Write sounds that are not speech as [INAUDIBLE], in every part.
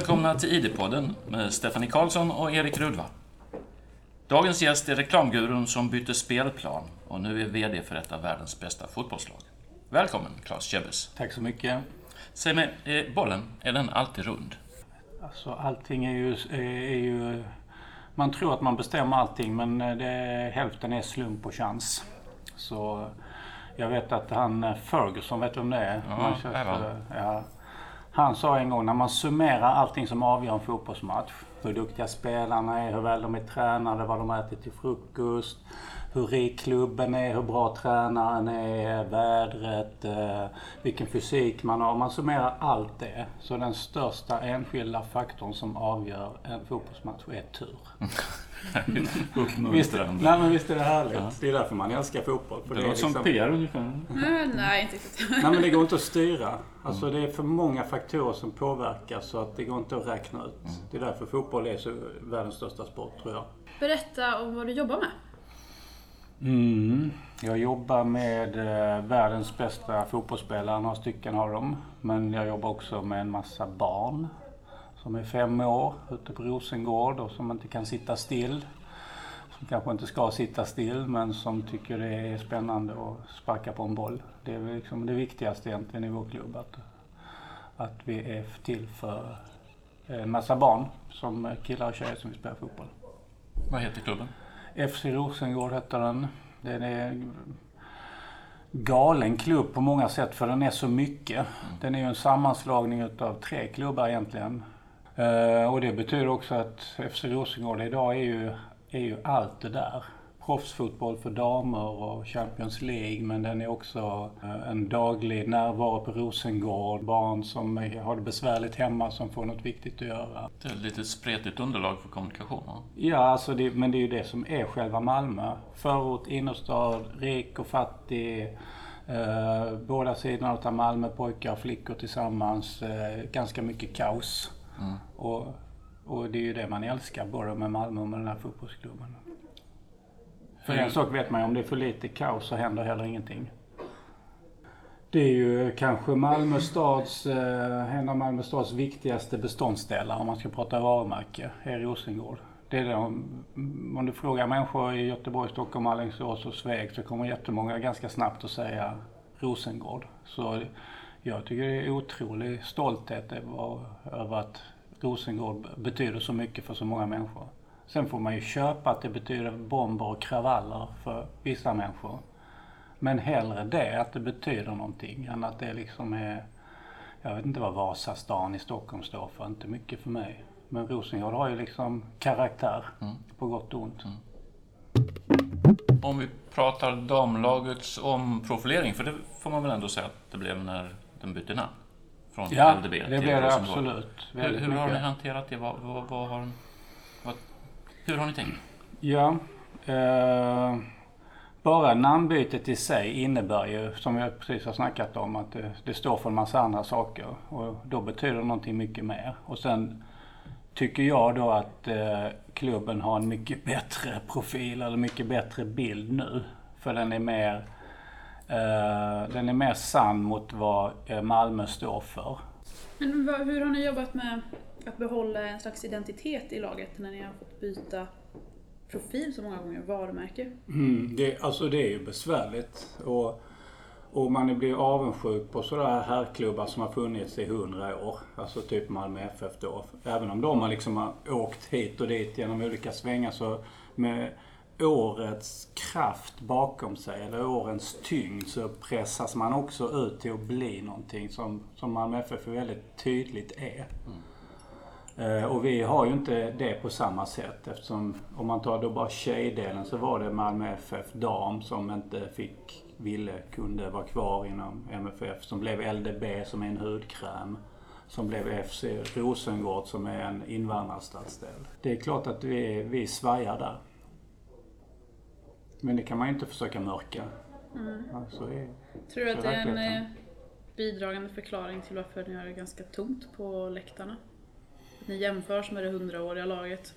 Välkomna till ID-podden med Stephanie Karlsson och Erik Rudva. Dagens gäst är reklamgurun som bytte spelplan och nu är VD för ett av världens bästa fotbollslag. Välkommen Claes Kjebbes. Tack så mycket. Säg mig, är bollen, är den alltid rund? Alltså allting är ju, är ju... Man tror att man bestämmer allting men det, hälften är slump och chans. Så jag vet att han Ferguson, vet du om det är? Ja, Manchester, ja, han sa en gång när man summerar allting som avgör en fotbollsmatch. Hur duktiga spelarna är, hur väl de är tränade, vad de äter till frukost. Hur rik klubben är, hur bra tränaren är, vädret, eh, vilken fysik man har. Man summerar allt det, så den största enskilda faktorn som avgör en fotbollsmatch är tur. [LAUGHS] visst, nej, men visst är det härligt? Ja. Det är därför man älskar fotboll. det, det liksom... som PR ungefär. Mm, nej, inte riktigt. nej, men det går inte att styra. Alltså mm. det är för många faktorer som påverkar så att det går inte att räkna ut. Mm. Det är därför fotboll är så världens största sport, tror jag. Berätta om vad du jobbar med. Mm. Jag jobbar med eh, världens bästa fotbollsspelare, några stycken har de. Men jag jobbar också med en massa barn som är fem år ute på Rosengård och som inte kan sitta still. Kanske inte ska sitta still men som tycker det är spännande att sparka på en boll. Det är liksom det viktigaste egentligen i vår klubb. Att, att vi är till för en massa barn, som killar och tjejer som vill spela fotboll. Vad heter klubben? FC Rosengård heter den. Den är galen klubb på många sätt för den är så mycket. Den är ju en sammanslagning utav tre klubbar egentligen. Uh, och det betyder också att FC Rosengård idag är ju, är ju allt det där. Proffsfotboll för damer och Champions League men den är också uh, en daglig närvaro på Rosengård. Barn som har det besvärligt hemma som får något viktigt att göra. Det är ett lite spretigt underlag för kommunikation va? Ja, alltså det, men det är ju det som är själva Malmö. Förort, innerstad, rik och fattig. Uh, båda sidorna av Malmö, pojkar och flickor tillsammans. ganska mycket kaos. Mm. Och, och det är ju det man älskar både med Malmö och med den här fotbollsklubben. För en sak vet man ju, om det är för lite kaos så händer heller ingenting. Det är ju kanske Malmö stads, eh, en av Malmö stads viktigaste beståndsdelar om man ska prata varumärke, är Rosengård. Det är det, om du frågar människor i Göteborg, Stockholm, Alingsås och Sveg så kommer jättemånga ganska snabbt att säga Rosengård. Så jag tycker det är otrolig stolthet över att Rosengård betyder så mycket för så många människor. Sen får man ju köpa att det betyder bomber och kravaller för vissa människor. Men hellre det, att det betyder någonting, än att det liksom är... Jag vet inte vad Vasastan i Stockholm står för, inte mycket för mig. Men Rosengård har ju liksom karaktär, mm. på gott och ont. Mm. Om vi pratar damlagets omprofilering, för det får man väl ändå säga att det blev när den bytte namn? Från ja, LDB till det blev det absolut. Hur, hur har ni hanterat det? Vad, vad, vad har, vad, hur har ni tänkt? Ja, eh, bara namnbytet i sig innebär ju, som jag precis har snackat om, att det, det står för en massa andra saker. Och då betyder det någonting mycket mer. Och sen tycker jag då att eh, klubben har en mycket [LAUGHS] bättre profil, eller mycket bättre bild nu. För den är mer Eh, den är mer sann mot vad eh, Malmö står för. Men hur har ni jobbat med att behålla en slags identitet i laget när ni har fått byta profil så många gånger, varumärke? Mm, det, alltså det är ju besvärligt. Och, och man blir avundsjuk på sådana här klubbar som har funnits i hundra år. Alltså typ Malmö FF då. Även om de har liksom åkt hit och dit genom olika svängar så med årets kraft bakom sig, eller årens tyngd, så pressas man också ut till att bli någonting som, som Malmö FF väldigt tydligt är. Mm. Uh, och vi har ju inte det på samma sätt eftersom om man tar då bara tjejdelen så var det Malmö FF dam som inte fick, ville, kunde vara kvar inom MFF. Som blev LDB som är en hudkräm. Som blev FC Rosengård som är en invandrarstadsdel. Det är klart att vi, vi svajar där. Men det kan man ju inte försöka mörka. Mm. Alltså, är, Tror du att det är en eh, bidragande förklaring till varför ni har det ganska tomt på läktarna? Att ni jämförs med det hundraåriga laget?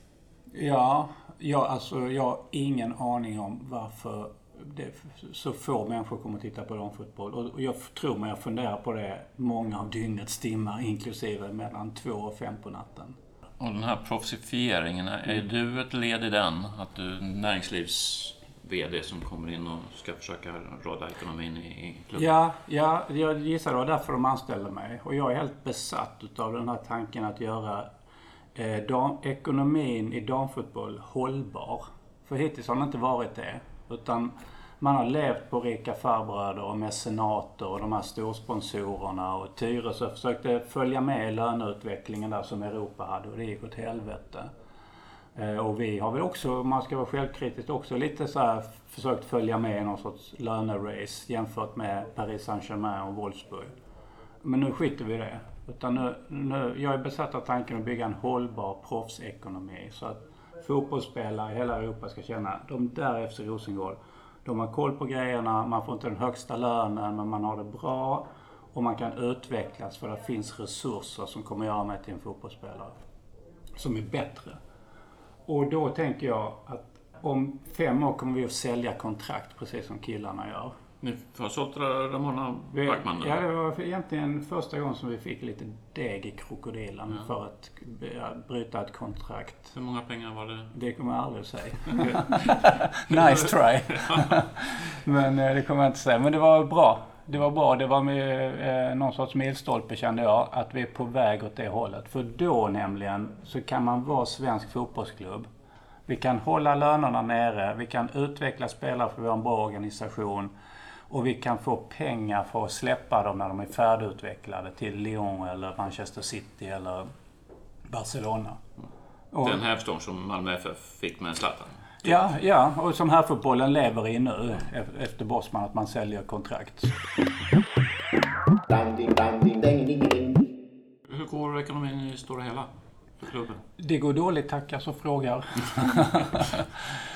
Ja, ja, alltså jag har ingen aning om varför det, så få människor kommer att titta på damfotboll. Och jag tror mig, jag funderar på det många av dygnets timmar, inklusive mellan två och fem på natten. Och den här proffsifieringen, är mm. du ett led i den? Att du näringslivs VD som kommer in och ska försöka råda ekonomin i klubben? Ja, ja jag gissar det var därför de anställde mig. Och jag är helt besatt utav den här tanken att göra eh, dam, ekonomin i damfotboll hållbar. För hittills har den inte varit det. Utan man har levt på rika farbröder och mecenater och de här storsponsorerna. Och Tyresö försökte följa med i löneutvecklingen där som Europa hade och det gick åt helvete. Eh, och vi har väl också, om man ska vara självkritisk, också lite så här försökt följa med i någon sorts lönerace jämfört med Paris Saint-Germain och Wolfsburg. Men nu skiter vi i det. Utan nu, nu, jag är besatt av tanken att bygga en hållbar proffsekonomi så att fotbollsspelare i hela Europa ska känna, de där FC Rosengård, de har koll på grejerna, man får inte den högsta lönen men man har det bra och man kan utvecklas för det finns resurser som kommer göra mig till en fotbollsspelare som är bättre. Och då tänker jag att om fem år kommer vi att sälja kontrakt precis som killarna gör. Ni har sålt Ramona Backman? Ja, det var egentligen första gången som vi fick lite deg i krokodilen ja. för att bryta ett kontrakt. Hur många pengar var det? Det kommer jag aldrig att säga. [LAUGHS] nice try. [LAUGHS] Men eh, det kommer jag inte säga. Men det var bra. Det var bra. Det var med eh, någon sorts milstolpe kände jag. Att vi är på väg åt det hållet. För då nämligen så kan man vara svensk fotbollsklubb. Vi kan hålla lönerna nere. Vi kan utveckla spelare för vi har en bra organisation. Och vi kan få pengar för att släppa dem när de är färdigutvecklade till Lyon eller Manchester City eller Barcelona. Och, Den hävstång som Malmö FF fick med Zlatan? Ja, ja, och som herrfotbollen lever i nu efter Bosman, att man säljer kontrakt. Hur går ekonomin i stora hela? Klubben. Det går dåligt, tackar som frågar.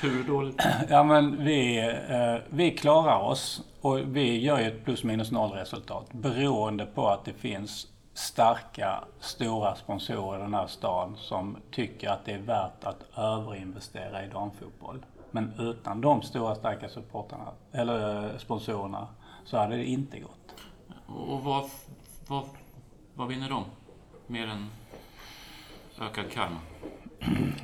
[LAUGHS] Hur dåligt? [CLEARS THROAT] Ja, men vi, eh, vi klarar oss och vi gör ju ett plus minus noll resultat beroende på att det finns starka, stora sponsorer i den här stan som tycker att det är värt att överinvestera i damfotboll. Men utan de stora, starka supportarna, eller eh, sponsorerna, så hade det inte gått. Och vad, vad, vad vinner de? Mer än ökad karma?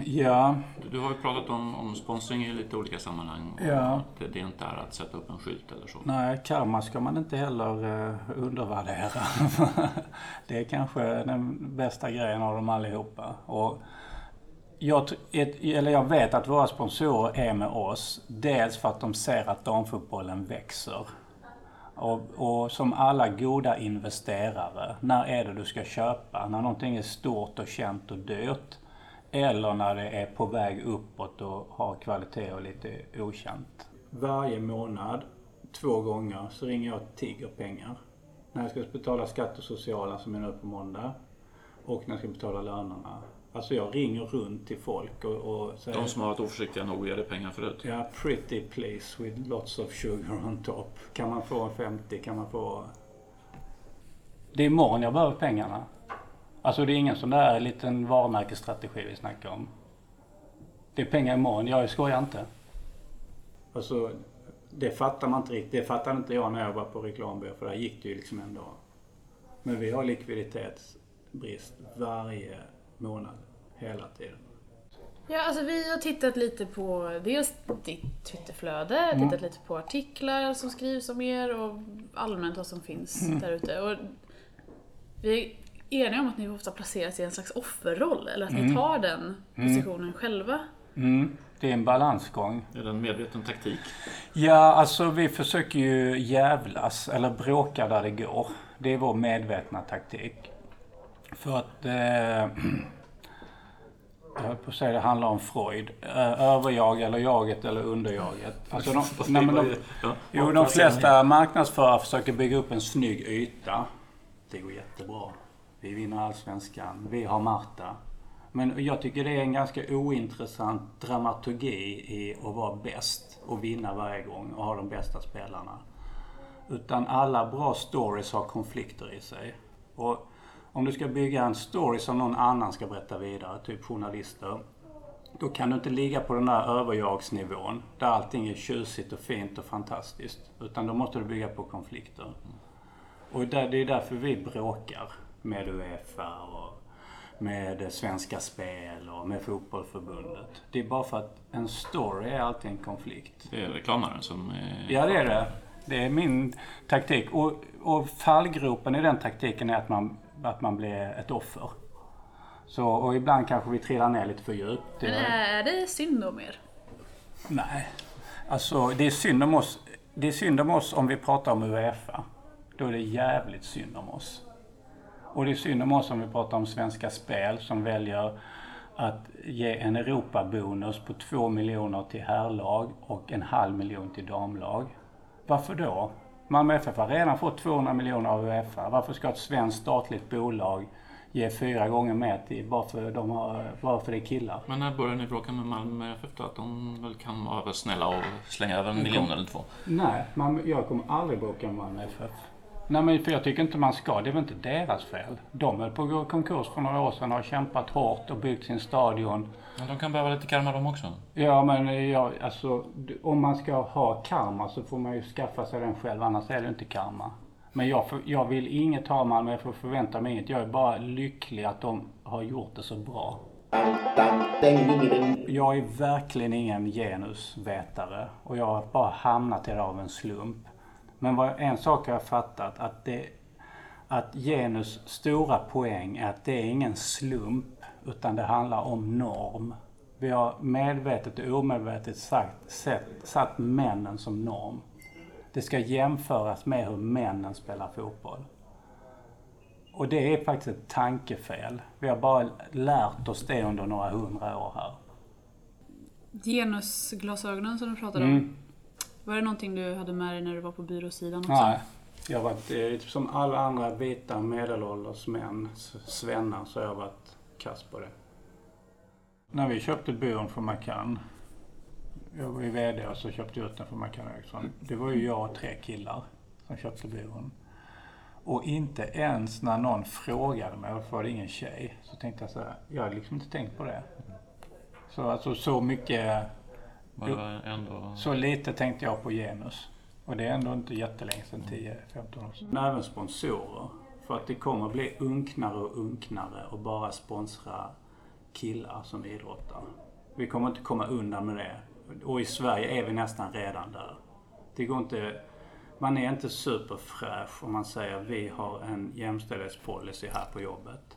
Ja. Du, har ju pratat om, om sponsring i lite olika sammanhang. Ja. Det, det, inte är att sätta upp en skylt eller så. Nej, karma ska man inte heller uh, undervärdera. [LAUGHS] det är kanske den bästa grejen av dem allihopa. Och jag, ett, eller jag vet att våra sponsorer är med oss. Dels för att de ser att damfotbollen växer. Och, och, som alla goda investerare, när är det du ska köpa? När någonting är stort och känt och dyrt. Eller när det är på väg uppåt och har kvalitet och lite okänt. Varje månad, två gånger, så ringer jag och tigger pengar. När jag ska betala skatt och sociala som är nu på måndag. Och när jag ska betala lönerna. Alltså jag ringer runt till folk och, och säger... De som har varit oförsiktiga nog att ge dig pengar förut? Ja, pretty please with lots of sugar on top. Kan man få 50? Kan man få... Det är imorgon jag behöver pengarna. Alltså det är ingen sån där liten varumärkesstrategi vi snackar om. Det är pengar imorgon, jag skojar inte. Alltså, det fattar man inte riktigt. Det fattade inte jag när jag var på reklambyrå för där gick det ju liksom ändå. Men vi har likviditetsbrist varje månad, hela tiden. Ja, alltså vi har tittat lite på dels ditt Twitterflöde, mm. tittat lite på artiklar som skrivs om er och allmänt vad som finns mm. där ute. Och vi eniga om att ni ofta placeras i en slags offerroll, eller att mm. ni tar den mm. positionen mm. själva. Mm. Det är en balansgång. Är det en medveten taktik? Ja, alltså vi försöker ju jävlas, eller bråka där det går. Det är vår medvetna taktik. För att... Eh, [CLEARS THROAT] jag höll på att säga det handlar om Freud. Eh, överjag eller jaget eller underjaget. Alltså de, [LAUGHS] nej, men de, jo, de flesta marknadsförare försöker bygga upp en snygg yta. Det går jättebra. Vi vinner Allsvenskan. Vi har Marta. Men jag tycker det är en ganska ointressant dramaturgi i att vara bäst och vinna varje gång och ha de bästa spelarna. Utan alla bra stories har konflikter i sig. Och om du ska bygga en story som någon annan ska berätta vidare, typ journalister, då kan du inte ligga på den där överjagsnivån där allting är tjusigt och fint och fantastiskt. Utan då måste du bygga på konflikter. Och det är därför vi bråkar med Uefa och med Svenska Spel och med Fotbollförbundet. Det är bara för att en story är alltid en konflikt. Det är reklamaren som är... Ja, det är det. Det är min taktik. Och, och fallgropen i den taktiken är att man, att man blir ett offer. Så, och ibland kanske vi trillar ner lite för djupt. Men är det synd om er? Nej. Alltså, det är synd om oss. Det är synd om oss om vi pratar om Uefa. Då är det jävligt synd om oss. Och det är synd om oss om vi pratar om Svenska Spel som väljer att ge en Europabonus på 2 miljoner till herrlag och en halv miljon till damlag. Varför då? Malmö FF har redan fått 200 miljoner av Uefa. Varför ska ett svenskt statligt bolag ge fyra gånger mer till bara för, de har, bara för det är killar? Men när började ni bråka med Malmö FF då? Att de väl kan vara snälla och slänga över en miljon eller två? Nej, man, jag kommer aldrig bråka med Malmö FF. Nej men för jag tycker inte man ska. Det är väl inte deras fel. De höll på att gå konkurs för några år sedan och har kämpat hårt och byggt sin stadion. Men de kan behöva lite karma de också. Ja men ja, alltså, om man ska ha karma så får man ju skaffa sig den själv. Annars är det inte karma. Men jag, jag vill inget ha Malmö FF och förväntar mig inget. Jag är bara lycklig att de har gjort det så bra. Jag är verkligen ingen genusvetare och jag har bara hamnat i det av en slump. Men vad, en sak har jag fattat att det att genus stora poäng är att det är ingen slump utan det handlar om norm. Vi har medvetet och omedvetet sagt, sett, satt männen som norm. Det ska jämföras med hur männen spelar fotboll. Och det är faktiskt ett tankefel. Vi har bara lärt oss det under några hundra år här. Genusglasögonen som du pratade om. Mm. Var det någonting du hade med dig när du var på byråsidan också? Nej. Jag har varit, eh, typ som alla andra vita medelålders män, svennar, så har jag varit kass på det. När vi köpte byrån från Macan, jag var ju VD och så köpte jag ut den från Macan Eriksson. Det var ju jag och tre killar som köpte byrån. Och inte ens när någon frågade mig varför var det ingen tjej, så tänkte jag så här, jag hade liksom inte tänkt på det. Så alltså så mycket var det ändå... så lite tänkte jag på genus. Och det är ändå inte jättelänge sedan, 10-15 år sedan. Men även sponsorer. För att det kommer bli unknare och unknare och bara sponsra killar som idrottar. Vi kommer inte komma undan med det. Och i Sverige är vi nästan redan där. Det går inte... Man är inte superfräsch om man säger vi har en jämställdhetspolicy här på jobbet.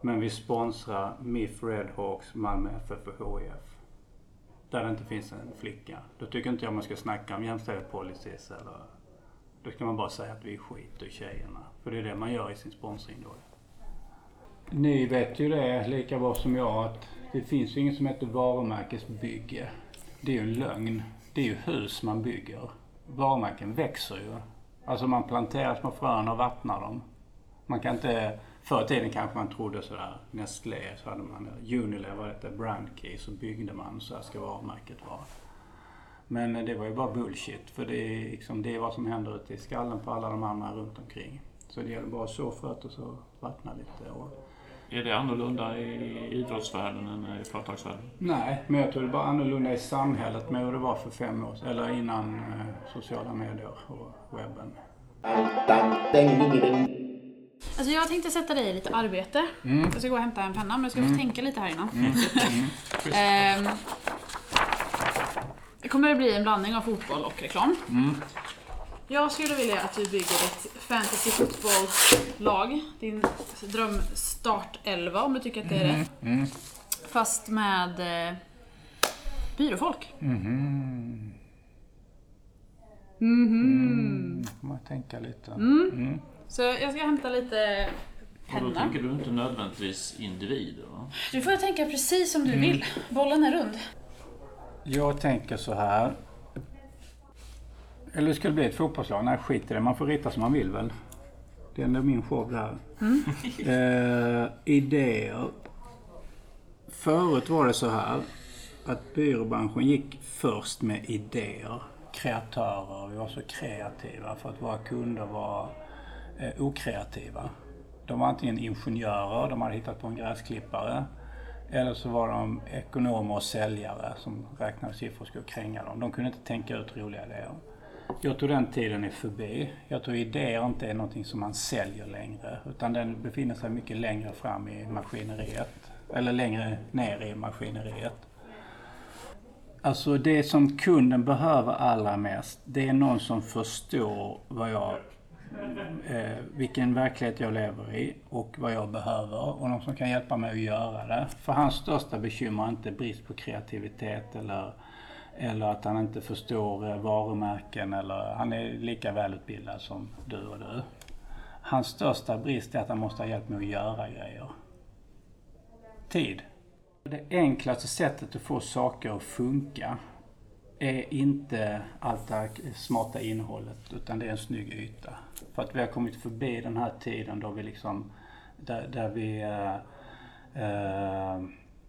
Men vi sponsrar MIF Redhawks, Malmö FF och HIF där det inte finns en flicka. Då tycker inte jag man ska snacka om jämställdhetspolicies eller... Då ska man bara säga att vi skiter i tjejerna. För det är det man gör i sin sponsring då. Ni vet ju det lika bra som jag att det finns ju inget som heter varumärkesbygge. Det är ju en lögn. Det är ju hus man bygger. Varumärken växer ju. Alltså man planterar små frön och vattnar dem. Man kan inte... Förr i tiden kanske man trodde sådär, Nestlé, så hade man Unilever, hette Brand Key, så byggde man så här ska varumärket vara. Men det var ju bara bullshit, för det är, liksom, det är vad som händer ute i skallen på alla de andra runt omkring. Så det gäller bara att så fröet och så vattna lite. Och... Är det annorlunda i idrottsvärlden än i företagsvärlden? Nej, men jag tror det är bara annorlunda i samhället med hur det var för fem år eller innan eh, sociala medier och webben. Alltså jag tänkte sätta dig i lite arbete. Jag ska gå och hämta en penna men jag ska få tänka lite här innan. [LAUGHS] Ehm, det kommer att bli en blandning av fotboll och reklam. Jag skulle vilja att du bygger ditt fantasy fotbollslag. Din dröm startelva om du tycker att det är rätt. Fast med eh, byråfolk. Mhm. får man tänka lite. Så jag ska hämta lite Och då penna. tänker du inte nödvändigtvis individer va? Du får tänka precis som du vill. Bollen är rund. Jag tänker så här. Eller det skulle bli ett fotbollslag. Nej, skit i det. Man får rita som man vill väl. Det är ändå min show det här. [LAUGHS] Eh, idéer. Förut var det så här att byråbranschen gick först med idéer. Kreatörer. Vi var så kreativa för att våra kunder var eh, okreativa. De var antingen ingenjörer, de hade hittat på en gräsklippare. Eller så var de ekonomer och säljare som räknade siffror och skulle kränga dem. De kunde inte tänka ut roliga idéer. Jag tror den tiden är förbi. Jag tror idéer inte är någonting som man säljer längre. Utan den befinner sig mycket längre fram i maskineriet. Eller längre ner i maskineriet. Alltså det som kunden behöver allra mest, det är någon som förstår vad jag, eh, vilken verklighet jag lever i och vad jag behöver och någon som kan hjälpa mig att göra det. För hans största bekymmer är inte brist på kreativitet eller, eller att han inte förstår eh, varumärken eller han är lika välutbildad som du och du. Hans största brist är att han måste ha hjälp med att göra grejer. Tid. Det enklaste sättet att få saker att funka är inte allt det här smarta innehållet utan det är en snygg yta. För att vi har kommit förbi den här tiden då vi liksom, där, där vi, eh, eh,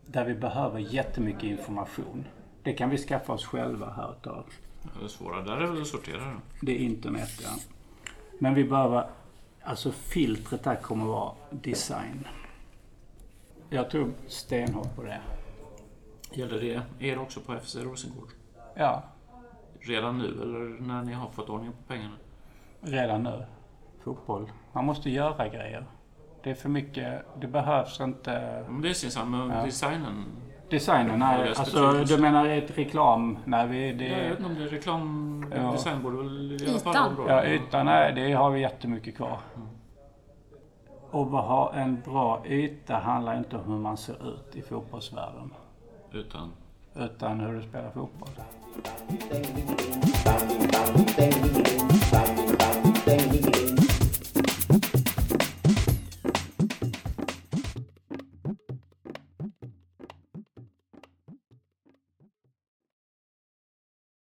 där vi behöver jättemycket information. Det kan vi skaffa oss själva här tag. Det svåra där är väl att sortera då? Det är internet ja. Men vi behöver, alltså filtret där kommer vara design. Jag tror stenhårt på det. Gäller det er också på FC Rosengård? Ja, Redan nu eller när ni har fått ordning på pengarna? redan nu. Fotboll. Man måste göra grejer. Det är för mycket, det behövs inte... Men det är samma med Ja. designen. Designen är alltså betydelse. du menar ett reklam? Nej, vi, Jag det, vet inte om det är reklam... Ja. Design borde väl i alla fall Ytan. ja, ytan är, det har vi jättemycket kvar. Och att ha en bra yta handlar inte om hur man ser ut i fotbollsvärlden. Utan utan hur du spelar fotboll. Mm.